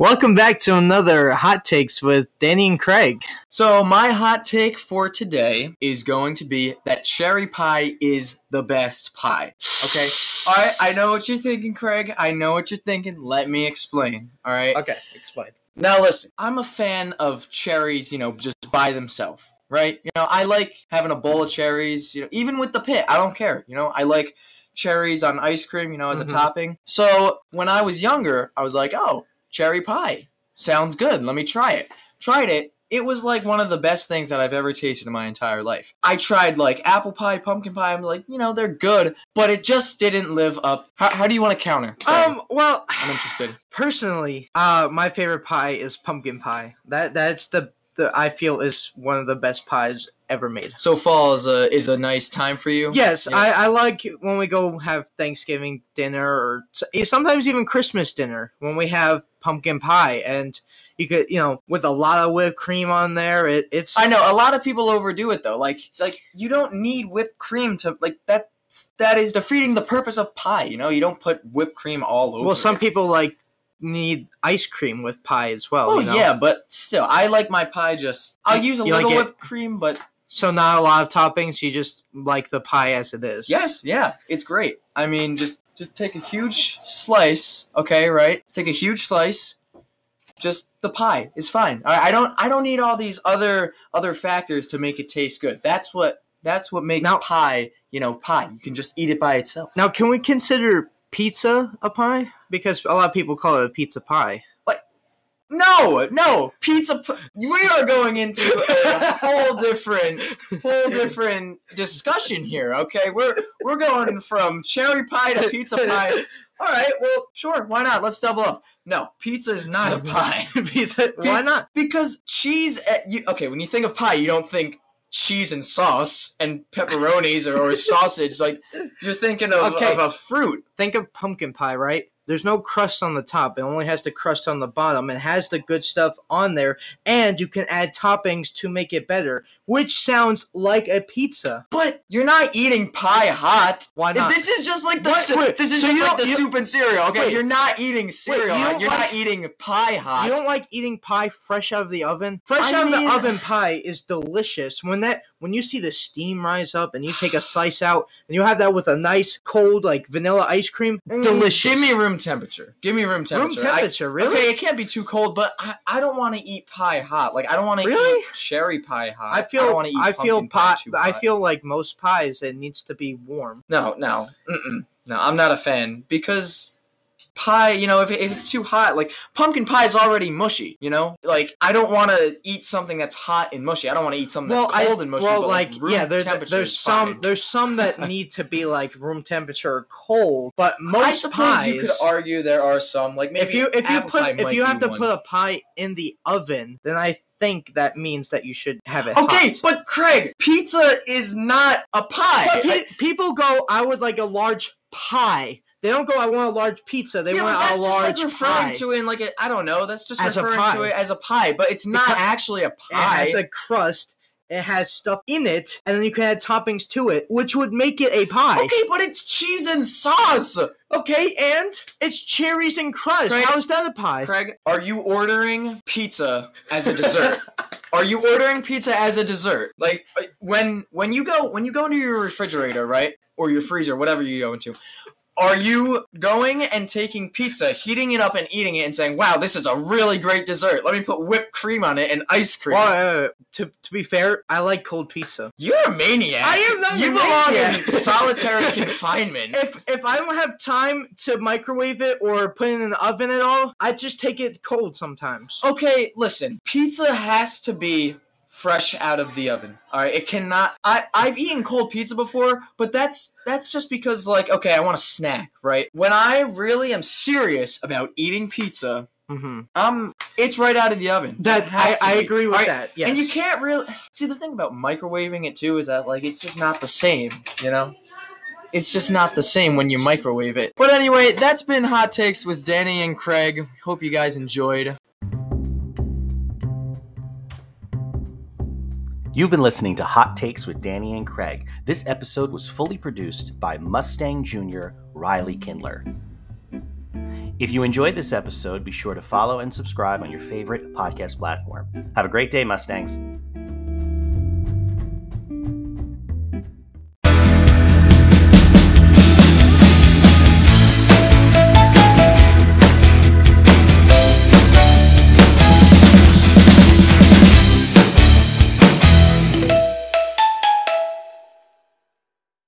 Welcome back to another Hot Takes with Danny and Craig. So, my hot take for today is going to be that cherry pie is the best pie. Okay? All right, I know what you're thinking, Craig. I know what you're thinking. Let me explain. All right? Okay, explain. Now, listen, I'm a fan of cherries, you know, just by themselves, right? You know, I like having a bowl of cherries, you know, even with the pit. I don't care. You know, I like cherries on ice cream, you know, as a mm-hmm. topping. So, when I was younger, I was like, oh, cherry pie. Sounds good. Let me try it. Tried it. It was like one of the best things that I've ever tasted in my entire life. I tried like apple pie, pumpkin pie. I'm like, you know, they're good, but it just didn't live up. How, how do you want to counter? Um, well, I'm interested. personally, uh, my favorite pie is pumpkin pie. That that's the the I feel is one of the best pies ever made. So fall is a is a nice time for you. Yes, Yeah. I, I like when we go have Thanksgiving dinner or sometimes even Christmas dinner when we have pumpkin pie and you could you know with a lot of whipped cream on there. It, it's I know a lot of people overdo it though. Like like you don't need whipped cream to like that. That is defeating the purpose of pie. You know, you don't put whipped cream all over. well, some it. people like need ice cream with pie as well. Oh you know? yeah, but still, I like my pie just. I'll use a You little it- whipped cream, but So not a lot of toppings. You just like the pie as it is. yes, yeah, it's great. I mean, just just take a huge slice, okay, right? Take a huge slice. Just the pie is fine. I, I don't I don't need all these other other factors to make it taste good. That's what that's what makes Now- pie, you know, pie. You can just eat it by itself. Now, can we consider pizza a pie? Because a lot of people call it a pizza pie. No, no, pizza. P- we are going into a whole different, whole different discussion here. Okay, we're we're going from cherry pie to pizza pie. All right, well, sure, why not? Let's double up. No, pizza is not a pie. pizza. Why not? Because cheese. At, you, okay, when you think of pie, you don't think cheese and sauce and pepperonis or, or sausage. Like you're thinking of, Okay. of a fruit. Think of pumpkin pie, right? There's no crust on the top. It only has the crust on the bottom. It has the good stuff on there, and you can add toppings to make it better, which sounds like a pizza. But you're not eating pie hot. Why not? This is just like the What? su- Wait, this is so just like the you- soup and cereal. Okay, Wait. you're not eating cereal. you you're like- not eating pie hot. You don't like eating pie fresh out of the oven? Fresh I out of the oven pie is delicious. When that when you see the steam rise up and you take a slice out and you have that with a nice cold like vanilla ice cream, Mm, delicious. Give me room temperature. Give me room room temperature. I- temperature, really? Okay, it can't be too cold, but I, I don't want to eat pie hot. Like I don't want to Really? eat cherry pie hot. I feel don't want to eat I feel pie. too I feel like most pies it needs to be warm. no, no, mm-mm. no. I'm not a fan because pie. You know, if, if it's too hot, like pumpkin pie is already mushy. You know, like I don't want to eat something that's hot and mushy. I don't want to eat something Well, that's I cold and mushy. well but, like, room yeah, there, temperature there's some fine. there's some that need to be like room temperature or cold, but most I suppose pies. you could argue there are some like maybe if you if you put if you have to one. put a pie in the oven, then I think that means that you should have it. Okay, hot. but Craig, pizza is not a pie. Pe- people go, I would like a large pie. They don't go, I want a large pizza. They yeah, want but that's a just large like referring pie. to it in like a, I don't know. That's just As referring to it as a pie, but it's not Because- actually a it pie. has a crust. It has stuff in it, and then you can add toppings to it, which would make it a pie. okay, but it's cheese and sauce. Okay, and it's cherries and crust. Craig- How is that a pie? Craig, are you ordering pizza as a dessert? are you ordering pizza as a dessert? Like uh, when when you go when you go into your refrigerator, right, or your freezer, whatever you go into. Are you going and taking pizza, heating it up and eating it, and saying, "Wow, this is a really great dessert. Let me put whipped cream on it and ice cream." Well, uh, to, to be fair, I like cold pizza. You're a maniac. I am not a You belong maniac. in solitary confinement. If if I don't have time to microwave it or put it in the oven at all, I just take it cold sometimes. Okay, listen. Pizza has to be fresh out of the oven. All right, it cannot. I I've eaten cold pizza before, but that's that's just because like okay, I want a snack, right? When I really am serious about eating pizza, Mm-hmm. um, it's right out of the oven. That I, I agree with right, that. Yes. And you can't really see the thing about microwaving it too is that like it's just not the same, you know. It's just not the same when you microwave it. But anyway, that's been hot takes with Danny and Craig. Hope you guys enjoyed. You've been listening to Hot Takes with Danny and Craig. This episode was fully produced by Mustang Jr. Riley Kindler. If you enjoyed this episode, be sure to follow and subscribe on your favorite podcast platform. Have a great day, Mustangs.